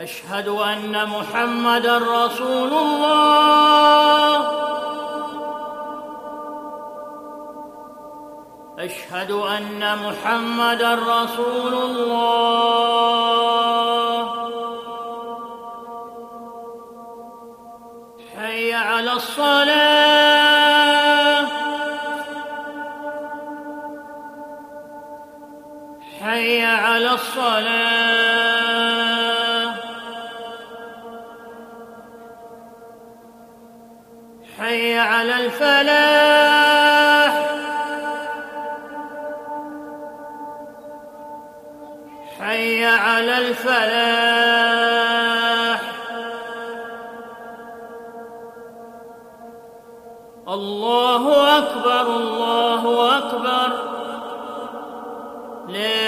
أشهد أن محمدا رسول الله. أشهد أن محمدا رسول الله. حي على الصلاة. حي على الصلاة. حي على الفلاح. حي على الفلاح. الله أكبر الله أكبر. ليه